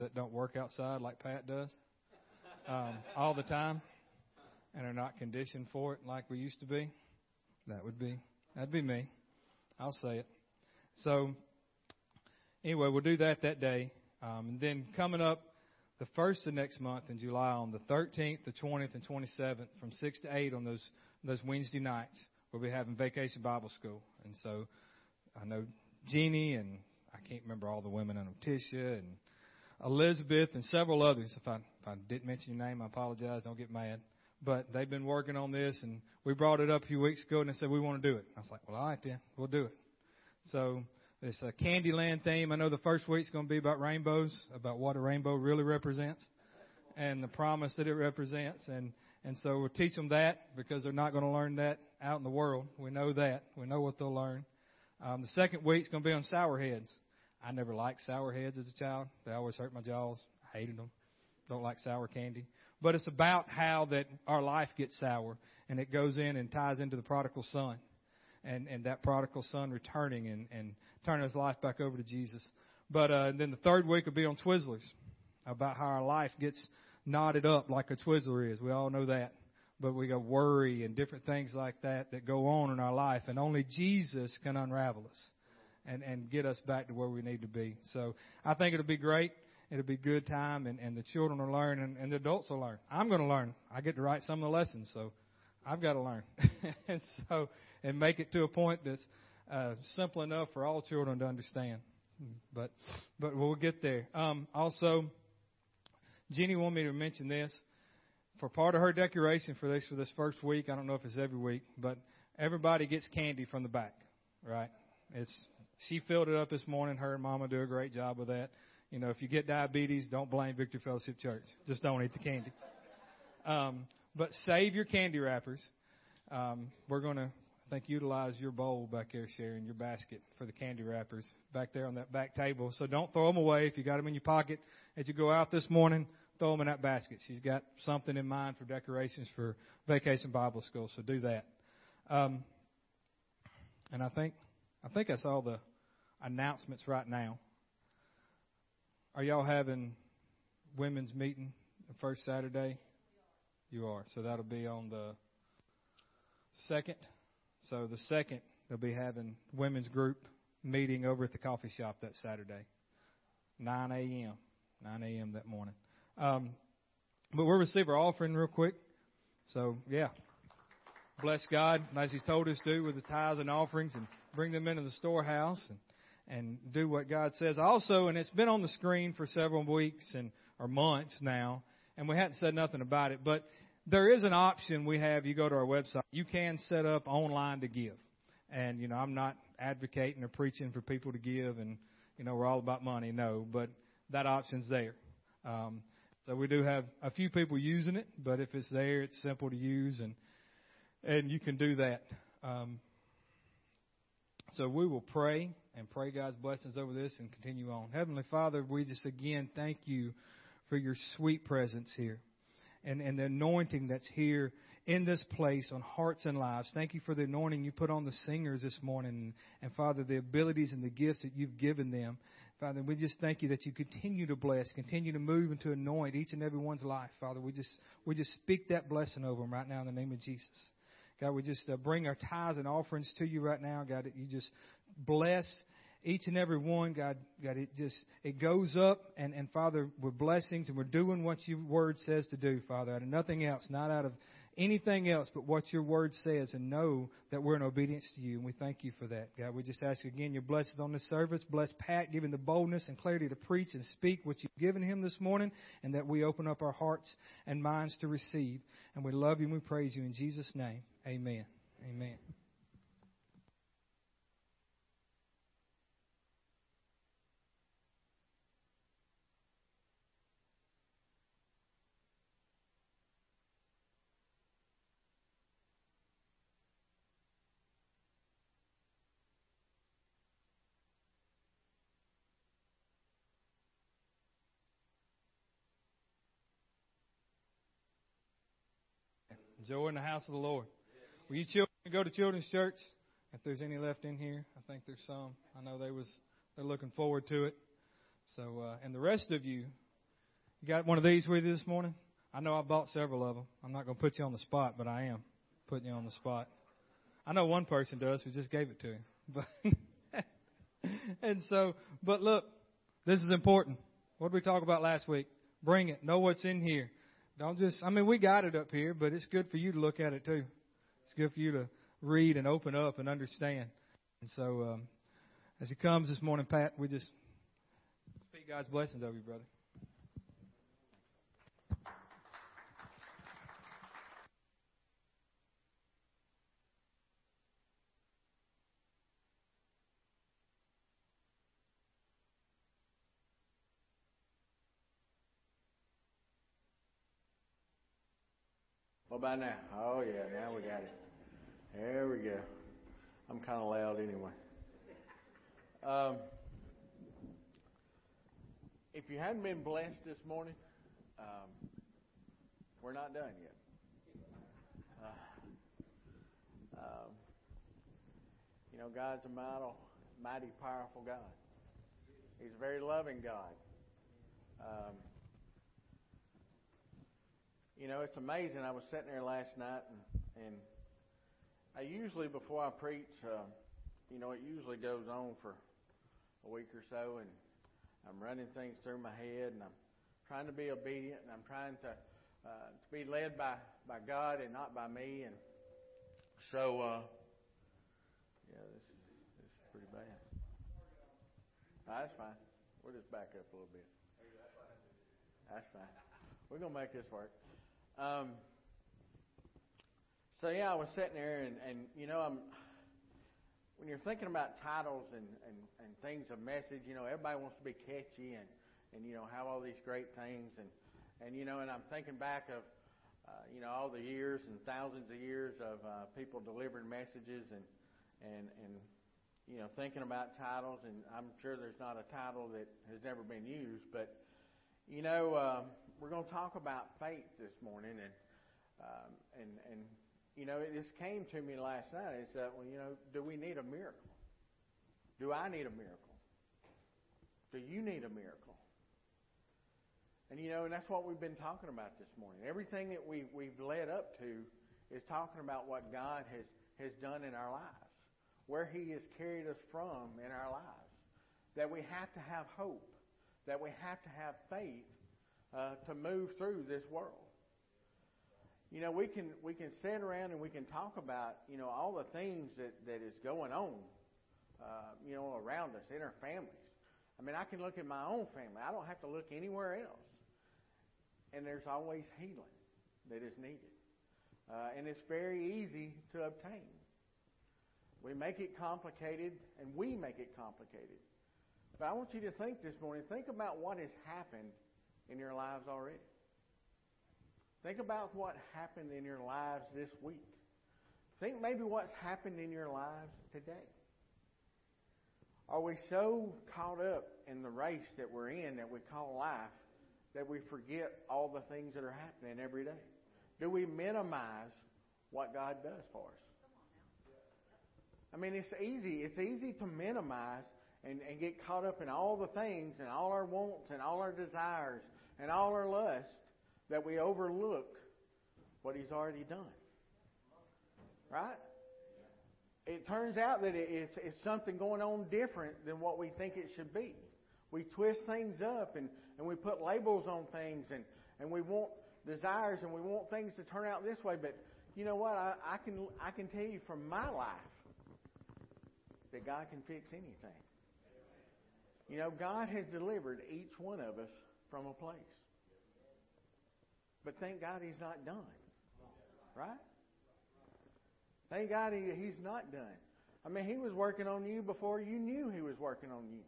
that don't work outside like Pat does um, all the time and are not conditioned for it like we used to be. That would be that'd be me. I'll say it. So anyway, we'll do that that day, um, and then coming up the first of next month in July on the 13th, the 20th, and 27th from six to eight on those those Wednesday nights, we'll be having Vacation Bible School, and so I know Jeannie and I can't remember all the women. I know Tisha and Elizabeth and several others. If I if I didn't mention your name, I apologize. Don't get mad. But they've been working on this, and we brought it up a few weeks ago, and they said we want to do it. I was like, well, all right then, we'll do it. So it's a Candyland theme. I know the first week's going to be about rainbows, about what a rainbow really represents, and the promise that it represents, and and so we'll teach them that because they're not going to learn that out in the world. We know that. We know what they'll learn. Um, the second week's going to be on sour heads. I never liked sour heads as a child. They always hurt my jaws. I hated them. Don't like sour candy. But it's about how that our life gets sour and it goes in and ties into the prodigal son. And, and that prodigal son returning and, and turning his life back over to Jesus. But uh, then the third week will be on Twizzlers, about how our life gets knotted up like a Twizzler is. We all know that. But we got worry and different things like that that go on in our life, and only Jesus can unravel us and, and get us back to where we need to be. So I think it'll be great. It'll be a good time, and, and the children will learn, and, and the adults will learn. I'm going to learn. I get to write some of the lessons, so I've got to learn. and so, and make it to a point that's uh, simple enough for all children to understand. But, but we'll get there. Um, also, Jeannie wanted me to mention this for part of her decoration for this for this first week. I don't know if it's every week, but everybody gets candy from the back, right? It's she filled it up this morning. Her and Mama do a great job with that. You know, if you get diabetes, don't blame Victory Fellowship Church. Just don't eat the candy. Um, but save your candy wrappers. Um, we're going to, I think, utilize your bowl back there, Sharon, your basket for the candy wrappers back there on that back table. So don't throw them away. If you got them in your pocket as you go out this morning, throw them in that basket. She's got something in mind for decorations for Vacation Bible School, so do that. Um, and I think I think that's all the announcements right now. Are y'all having women's meeting the first Saturday? You are. So that'll be on the second. So the second, they'll be having women's group meeting over at the coffee shop that Saturday, 9 a.m. 9 a.m. that morning. Um, but we'll receive our offering real quick. So yeah, bless God as He told us to do with the tithes and offerings and bring them into the storehouse and, and do what God says. Also, and it's been on the screen for several weeks and or months now, and we hadn't said nothing about it, but there is an option we have. You go to our website. You can set up online to give, and you know I'm not advocating or preaching for people to give, and you know we're all about money. No, but that option's there. Um, so we do have a few people using it, but if it's there, it's simple to use, and and you can do that. Um, so we will pray and pray God's blessings over this and continue on. Heavenly Father, we just again thank you for your sweet presence here and, and the anointing that's here in this place on hearts and lives. Thank you for the anointing you put on the singers this morning. And, Father, the abilities and the gifts that you've given them. Father, we just thank you that you continue to bless, continue to move and to anoint each and every one's life. Father, we just, we just speak that blessing over them right now in the name of Jesus. God, we just uh, bring our tithes and offerings to you right now. God, you just bless each and every one. God, God, it just it goes up, and and Father, we're blessings, and we're doing what your word says to do, Father, out of nothing else, not out of anything else but what your word says and know that we're in obedience to you. And we thank you for that. God, we just ask again your blessings on this service. Bless Pat, giving the boldness and clarity to preach and speak what you've given him this morning, and that we open up our hearts and minds to receive. And we love you and we praise you in Jesus' name. Amen. Amen. Joy in the house of the Lord. Will you children go to children's church? If there's any left in here, I think there's some. I know they was they're looking forward to it. So, uh, and the rest of you, You got one of these with you this morning? I know I bought several of them. I'm not going to put you on the spot, but I am putting you on the spot. I know one person does. We just gave it to him. But and so, but look, this is important. What did we talk about last week? Bring it. Know what's in here. Don't just. I mean, we got it up here, but it's good for you to look at it too. It's good for you to read and open up and understand. And so, um, as he comes this morning, Pat, we just speak God's blessings over you, brother. What about now? Oh yeah, now we got it. There we go. I'm kind of loud anyway. Um, if you hadn't been blessed this morning, um, we're not done yet. Uh, um, you know, God's a mighty, mighty powerful God. He's a very loving God. Um, you know, it's amazing. I was sitting there last night, and, and I usually, before I preach, uh, you know, it usually goes on for a week or so, and I'm running things through my head, and I'm trying to be obedient, and I'm trying to uh, to be led by by God and not by me. And so, uh, yeah, this is this is pretty bad. that's fine. We'll just back up a little bit. That's fine. We're gonna make this work. Um, so yeah, I was sitting there, and, and you know, I'm when you're thinking about titles and, and, and things of message, you know, everybody wants to be catchy and, and you know have all these great things, and and you know, and I'm thinking back of uh, you know all the years and thousands of years of uh, people delivering messages and and and you know thinking about titles, and I'm sure there's not a title that has never been used, but you know. Uh, we're going to talk about faith this morning, and um, and and you know, it just came to me last night. Is that well, you know, do we need a miracle? Do I need a miracle? Do you need a miracle? And you know, and that's what we've been talking about this morning. Everything that we we've led up to is talking about what God has has done in our lives, where He has carried us from in our lives. That we have to have hope. That we have to have faith uh, to move through this world. You know, we can we can sit around and we can talk about you know all the things that that is going on, uh, you know, around us in our families. I mean, I can look at my own family. I don't have to look anywhere else, and there's always healing that is needed, uh, and it's very easy to obtain. We make it complicated, and we make it complicated. But I want you to think this morning. Think about what has happened in your lives already. Think about what happened in your lives this week. Think maybe what's happened in your lives today. Are we so caught up in the race that we're in that we call life that we forget all the things that are happening every day? Do we minimize what God does for us? I mean, it's easy. It's easy to minimize and, and get caught up in all the things and all our wants and all our desires and all our lust that we overlook what He's already done. Right? It turns out that it's, it's something going on different than what we think it should be. We twist things up and, and we put labels on things and, and we want desires and we want things to turn out this way. But you know what? I, I can I can tell you from my life that God can fix anything. You know, God has delivered each one of us from a place. But thank God he's not done. Right? Thank God he, he's not done. I mean, he was working on you before you knew he was working on you.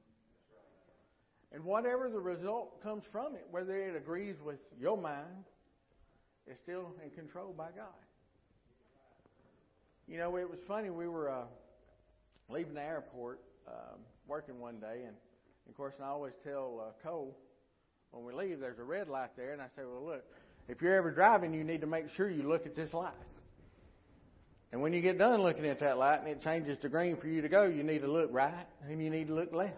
And whatever the result comes from it, whether it agrees with your mind, is still in control by God. You know, it was funny. We were uh, leaving the airport, um, working one day, and of course, I always tell uh, Cole when we leave, there's a red light there, and I say, well, look, if you're ever driving, you need to make sure you look at this light. And when you get done looking at that light and it changes to green for you to go, you need to look right and you need to look left.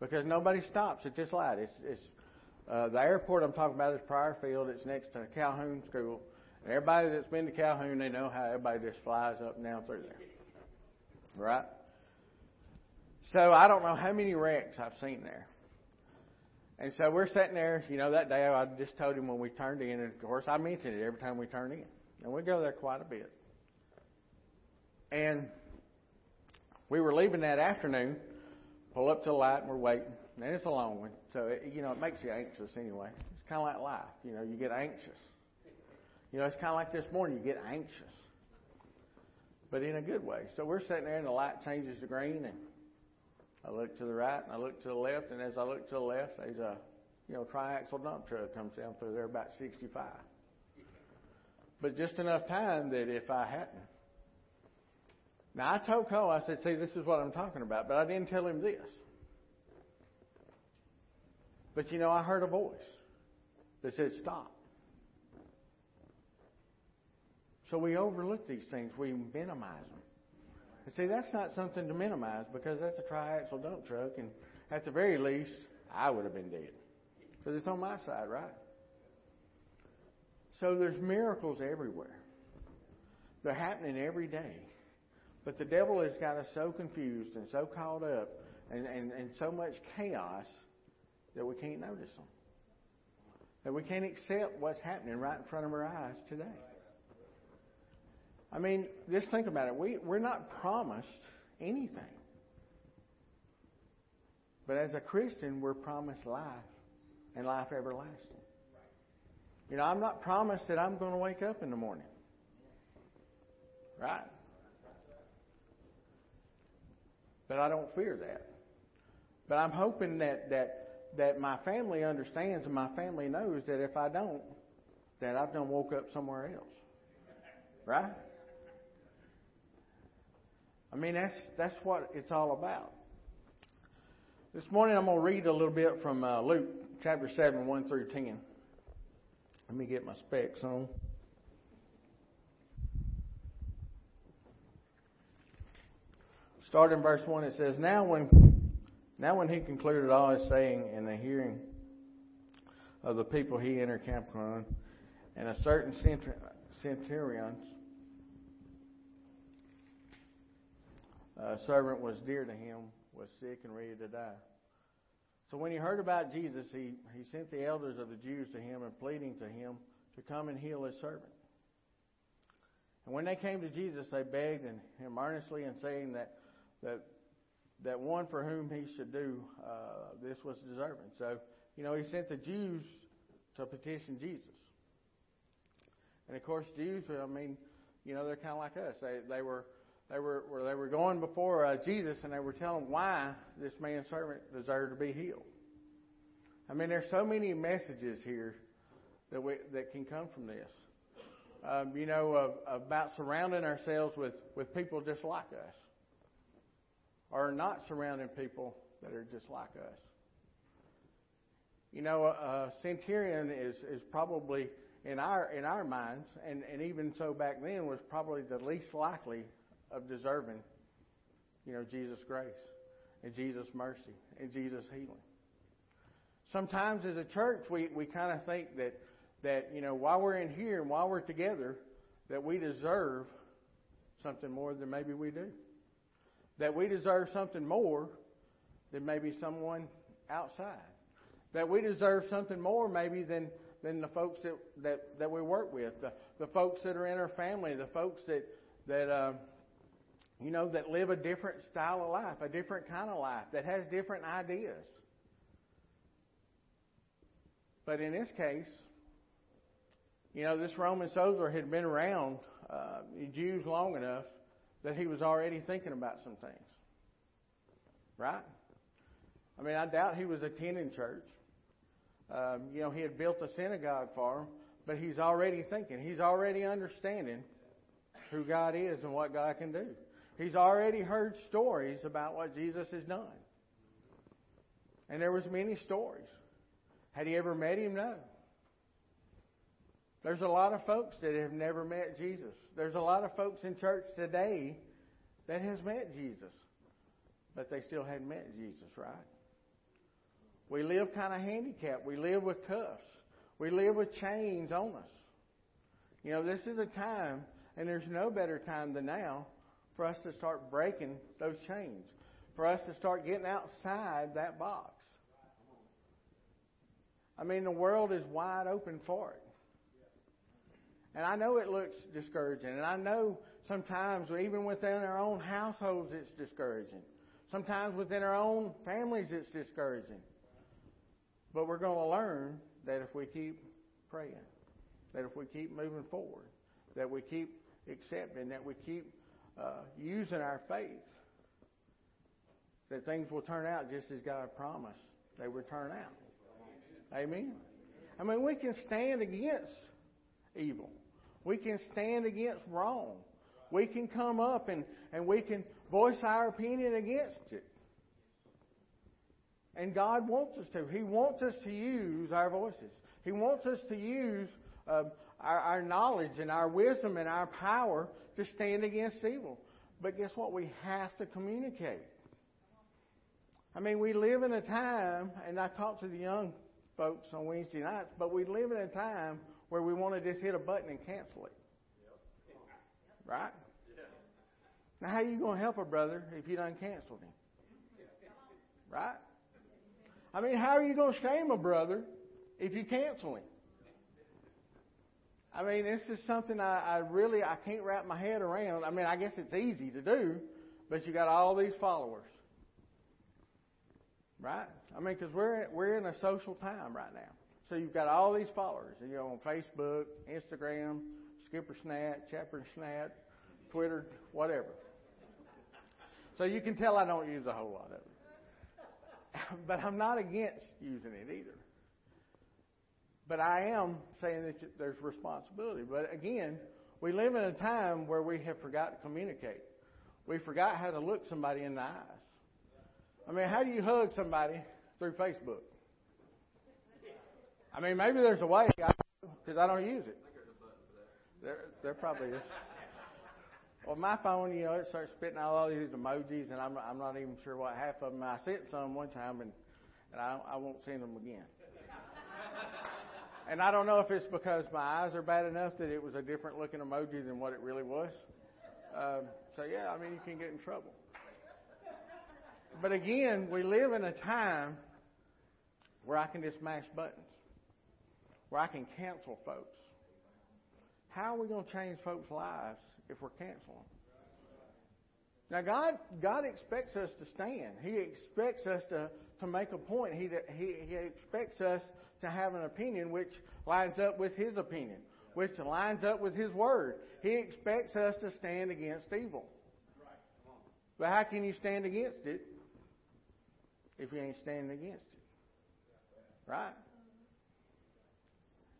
Because nobody stops at this light. It's, it's Uh, the airport I'm talking about is Pryor Field. It's next to Calhoun School. And everybody that's been to Calhoun, they know how everybody just flies up and down through there. Right? So I don't know how many wrecks I've seen there. And so we're sitting there, you know, that day I just told him when we turned in, and of course I mentioned it every time we turn in. And we go there quite a bit. And we were leaving that afternoon, pull up to the light, and we're waiting. And it's a long one, so it, you know it makes you anxious anyway. It's kind of like life, you know. You get anxious. You know, it's kind of like this morning. You get anxious, but in a good way. So we're sitting there, and the light changes to green, and I look to the right, and I look to the left, and as I look to the left, there's a you know triaxle dump truck comes down through there about 65. But just enough time that if I hadn't, now I told Cole, I said, see, this is what I'm talking about, but I didn't tell him this. But you know, I heard a voice that said, stop. So we overlook these things. We minimize them. See, that's not something to minimize because that's a triaxle dump truck, and at the very least, I would have been dead. Because it's on my side, right? So there's miracles everywhere. They're happening every day. But the devil has got us so confused and so caught up and, and, and so much chaos that we can't notice them. That we can't accept what's happening right in front of our eyes today. I mean, just think about it. We, we're not promised anything. But as a Christian, we're promised life and life everlasting. You know, I'm not promised that I'm going to wake up in the morning. Right? But I don't fear that. But I'm hoping that, that that my family understands and my family knows that if I don't, that I've done woke up somewhere else. Right? I mean, that's, that's what it's all about. This morning I'm going to read a little bit from uh, Luke chapter 7, 1 through 10. Let me get my specs on. Starting verse 1, it says, Now when now, when he concluded all his saying in the hearing of the people, he entered Capernaum, and a certain centurion, a servant was dear to him, was sick and ready to die. So when he heard about Jesus, he, he sent the elders of the Jews to him and pleading to him to come and heal his servant. And when they came to Jesus, they begged him earnestly and saying that, that that one for whom he should do uh, this was deserving. So, you know, he sent the Jews to petition Jesus. And of course, Jews, I mean, you know, they're kind of like us. They they were they were they were going before uh, Jesus and they were telling why this man's servant deserved to be healed. I mean, there's so many messages here that we, that can come from this. Um, you know, about surrounding ourselves with with people just like us or not surrounding people that are just like us. You know, a centurion is, is probably in our in our minds, and, and even so back then was probably the least likely of deserving, you know, Jesus' grace and Jesus' mercy and Jesus' healing. Sometimes as a church we, we kind of think that that, you know, while we're in here and while we're together, that we deserve something more than maybe we do that we deserve something more than maybe someone outside. That we deserve something more maybe than, than the folks that, that, that we work with, the, the folks that are in our family, the folks that, that uh, you know, that live a different style of life, a different kind of life, that has different ideas. But in this case, you know, this Roman soldier had been around uh, Jews long enough that he was already thinking about some things. Right? I mean, I doubt he was attending church. Um, you know, he had built a synagogue for him, but he's already thinking. He's already understanding who God is and what God can do. He's already heard stories about what Jesus has done. And there was many stories. Had he ever met him? No. There's a lot of folks that have never met Jesus. There's a lot of folks in church today that has met Jesus, but they still hadn't met Jesus, right? We live kind of handicapped. We live with cuffs. We live with chains on us. You know, this is a time, and there's no better time than now for us to start breaking those chains, for us to start getting outside that box. I mean, the world is wide open for it. And I know it looks discouraging, and I know sometimes, even within our own households, it's discouraging. Sometimes within our own families, it's discouraging. But we're going to learn that if we keep praying, that if we keep moving forward, that we keep accepting, that we keep uh, using our faith, that things will turn out just as God promised they would turn out. Amen. I mean, we can stand against evil. We can stand against wrong. We can come up and, and we can voice our opinion against it. And God wants us to. He wants us to use our voices. He wants us to use uh, our, our knowledge and our wisdom and our power to stand against evil. But guess what? We have to communicate. I mean, we live in a time, and I talk to the young folks on Wednesday nights, but we live in a time where we want to just hit a button and cancel it. Right? Now, how are you going to help a brother if you done canceled him? Right? I mean, how are you going to shame a brother if you cancel him? I mean, this is something I, I really I can't wrap my head around. I mean, I guess it's easy to do, but you got all these followers, right? I mean, because we're we're in a social time right now, so you've got all these followers. You know, on Facebook, Instagram, Skipper Snap, Chapter Snap, Twitter, whatever. So you can tell I don't use a whole lot of it. but I'm not against using it either. But I am saying that there's responsibility. But again, we live in a time where we have forgot to communicate. We forgot how to look somebody in the eyes. I mean, how do you hug somebody through Facebook? I mean, maybe there's a way, because I don't use it. There, there probably is. Well, my phone, you know, it starts spitting out all these emojis, and I'm I'm not even sure what half of them. I sent some one time, and and I I won't send them again. And I don't know if it's because my eyes are bad enough that it was a different looking emoji than what it really was. Um, so yeah, I mean, you can get in trouble. But again, we live in a time where I can just mash buttons, where I can cancel folks. How are we going to change folks' lives if we're canceling. Now, God, God expects us to stand. He expects us to, to make a point. He, he, he expects us to have an opinion which lines up with His opinion, which lines up with His Word. He expects us to stand against evil. But how can you stand against it if you ain't standing against it? Right?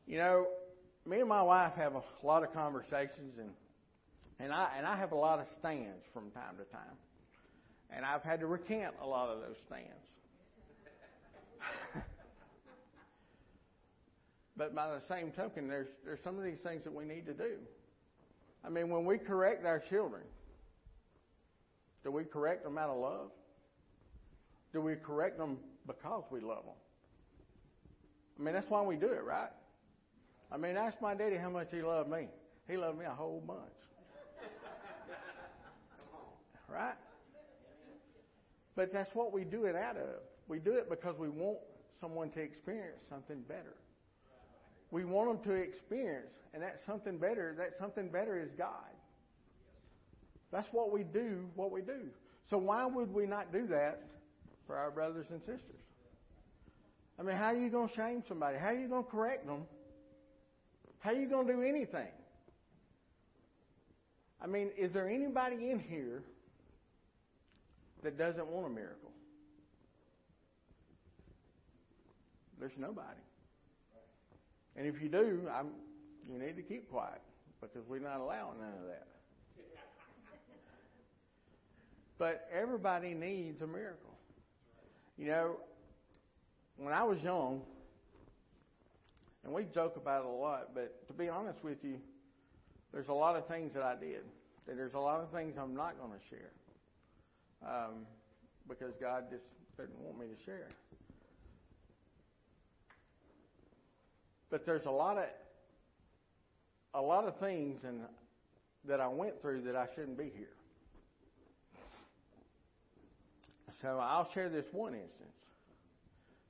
You know, me and my wife have a lot of conversations, and and I, and I have a lot of stands from time to time. And I've had to recant a lot of those stands. but by the same token, there's, there's some of these things that we need to do. I mean, when we correct our children, do we correct them out of love? Do we correct them because we love them? I mean, that's why we do it, right? I mean, ask my daddy how much he loved me. He loved me a whole bunch right? But that's what we do it out of. We do it because we want someone to experience something better. We want them to experience, and that's something better, that something better is God. That's what we do, what we do. So why would we not do that for our brothers and sisters? I mean, how are you going to shame somebody? How are you going to correct them? How are you going to do anything? I mean, is there anybody in here that doesn't want a miracle? There's nobody. And if you do, I'm, you need to keep quiet because we're not allowing none of that. But everybody needs a miracle. You know, when I was young, and we joke about it a lot, but to be honest with you, there's a lot of things that I did. And there's a lot of things I'm not going to share um, because God just didn't want me to share. But there's a lot of a lot of things and that I went through that I shouldn't be here. So I'll share this one instance.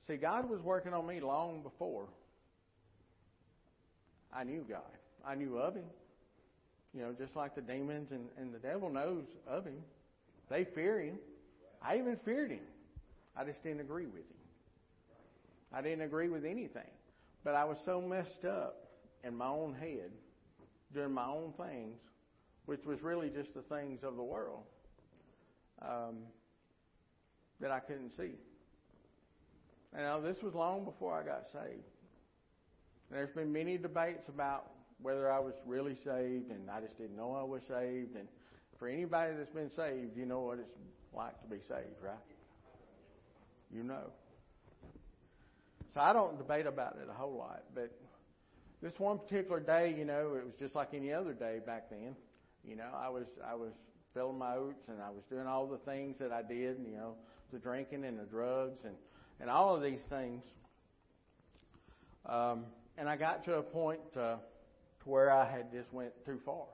See, God was working on me long before I knew God. I knew of Him. You know, just like the demons and, and the devil knows of Him. They fear Him. I even feared Him. I just didn't agree with Him. I didn't agree with anything. But I was so messed up in my own head, doing my own things, which was really just the things of the world, um, that I couldn't see. Now, this was long before I got saved. And there's been many debates about whether I was really saved, and I just didn't know I was saved. And for anybody that's been saved, you know what it's like to be saved, right? You know. So I don't debate about it a whole lot, but this one particular day, you know, it was just like any other day back then. You know, I was I was filling my oats and I was doing all the things that I did, you know, the drinking and the drugs and and all of these things. Um, and I got to a point uh, to where I had just went too far.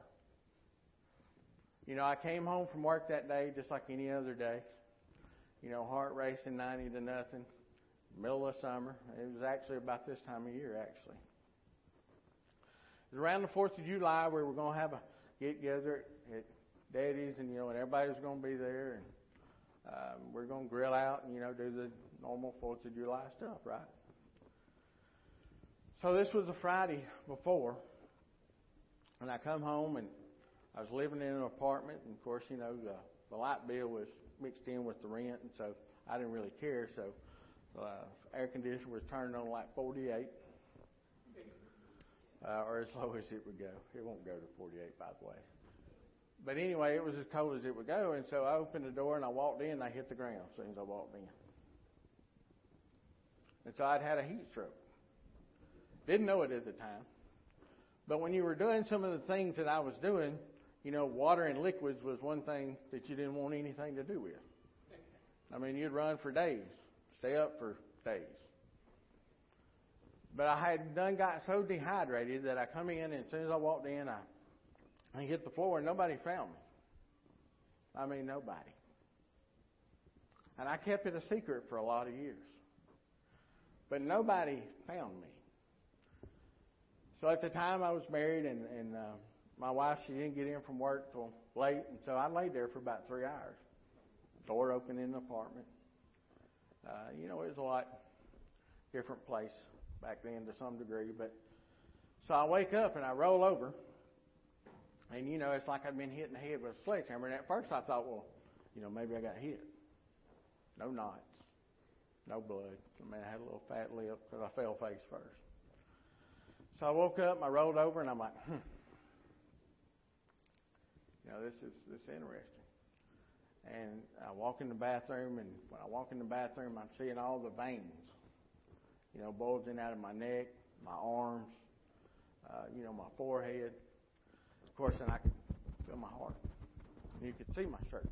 You know, I came home from work that day just like any other day. You know, heart racing 90 to nothing, middle of summer. It was actually about this time of year, actually. It was around the 4th of July where we were going to have a get together at Daddy's, and, you know, and everybody was going to be there, and um, we're going to grill out and, you know, do the normal 4th of July stuff, right? So this was a Friday before, and I come home and I was living in an apartment, and of course, you know, the, the light bill was mixed in with the rent, and so I didn't really care. So uh, air conditioner was turned on like 48, uh, or as low as it would go. It won't go to 48, by the way. But anyway, it was as cold as it would go, and so I opened the door and I walked in, and I hit the ground as soon as I walked in. And so I'd had a heat stroke. Didn't know it at the time. But when you were doing some of the things that I was doing, you know, water and liquids was one thing that you didn't want anything to do with. I mean, you'd run for days, stay up for days. But I had done got so dehydrated that I come in and as soon as I walked in, I, I hit the floor and nobody found me. I mean, nobody. And I kept it a secret for a lot of years. But nobody found me. So at the time I was married and, and uh, my wife, she didn't get in from work till late. And so I laid there for about three hours. Door open in the apartment. Uh, you know, it was a lot different place back then to some degree. But so I wake up and I roll over. And, you know, it's like I'd been hit in the head with a sledgehammer. And at first I thought, well, you know, maybe I got hit. No knots. No blood. I mean, I had a little fat lip because I fell face first. So I woke up and I rolled over and I'm like, hmm. You know, this is this is interesting. And I walk in the bathroom, and when I walk in the bathroom, I'm seeing all the veins, you know, bulging out of my neck, my arms, uh, you know, my forehead. Of course, and I could feel my heart. And you could see my shirt;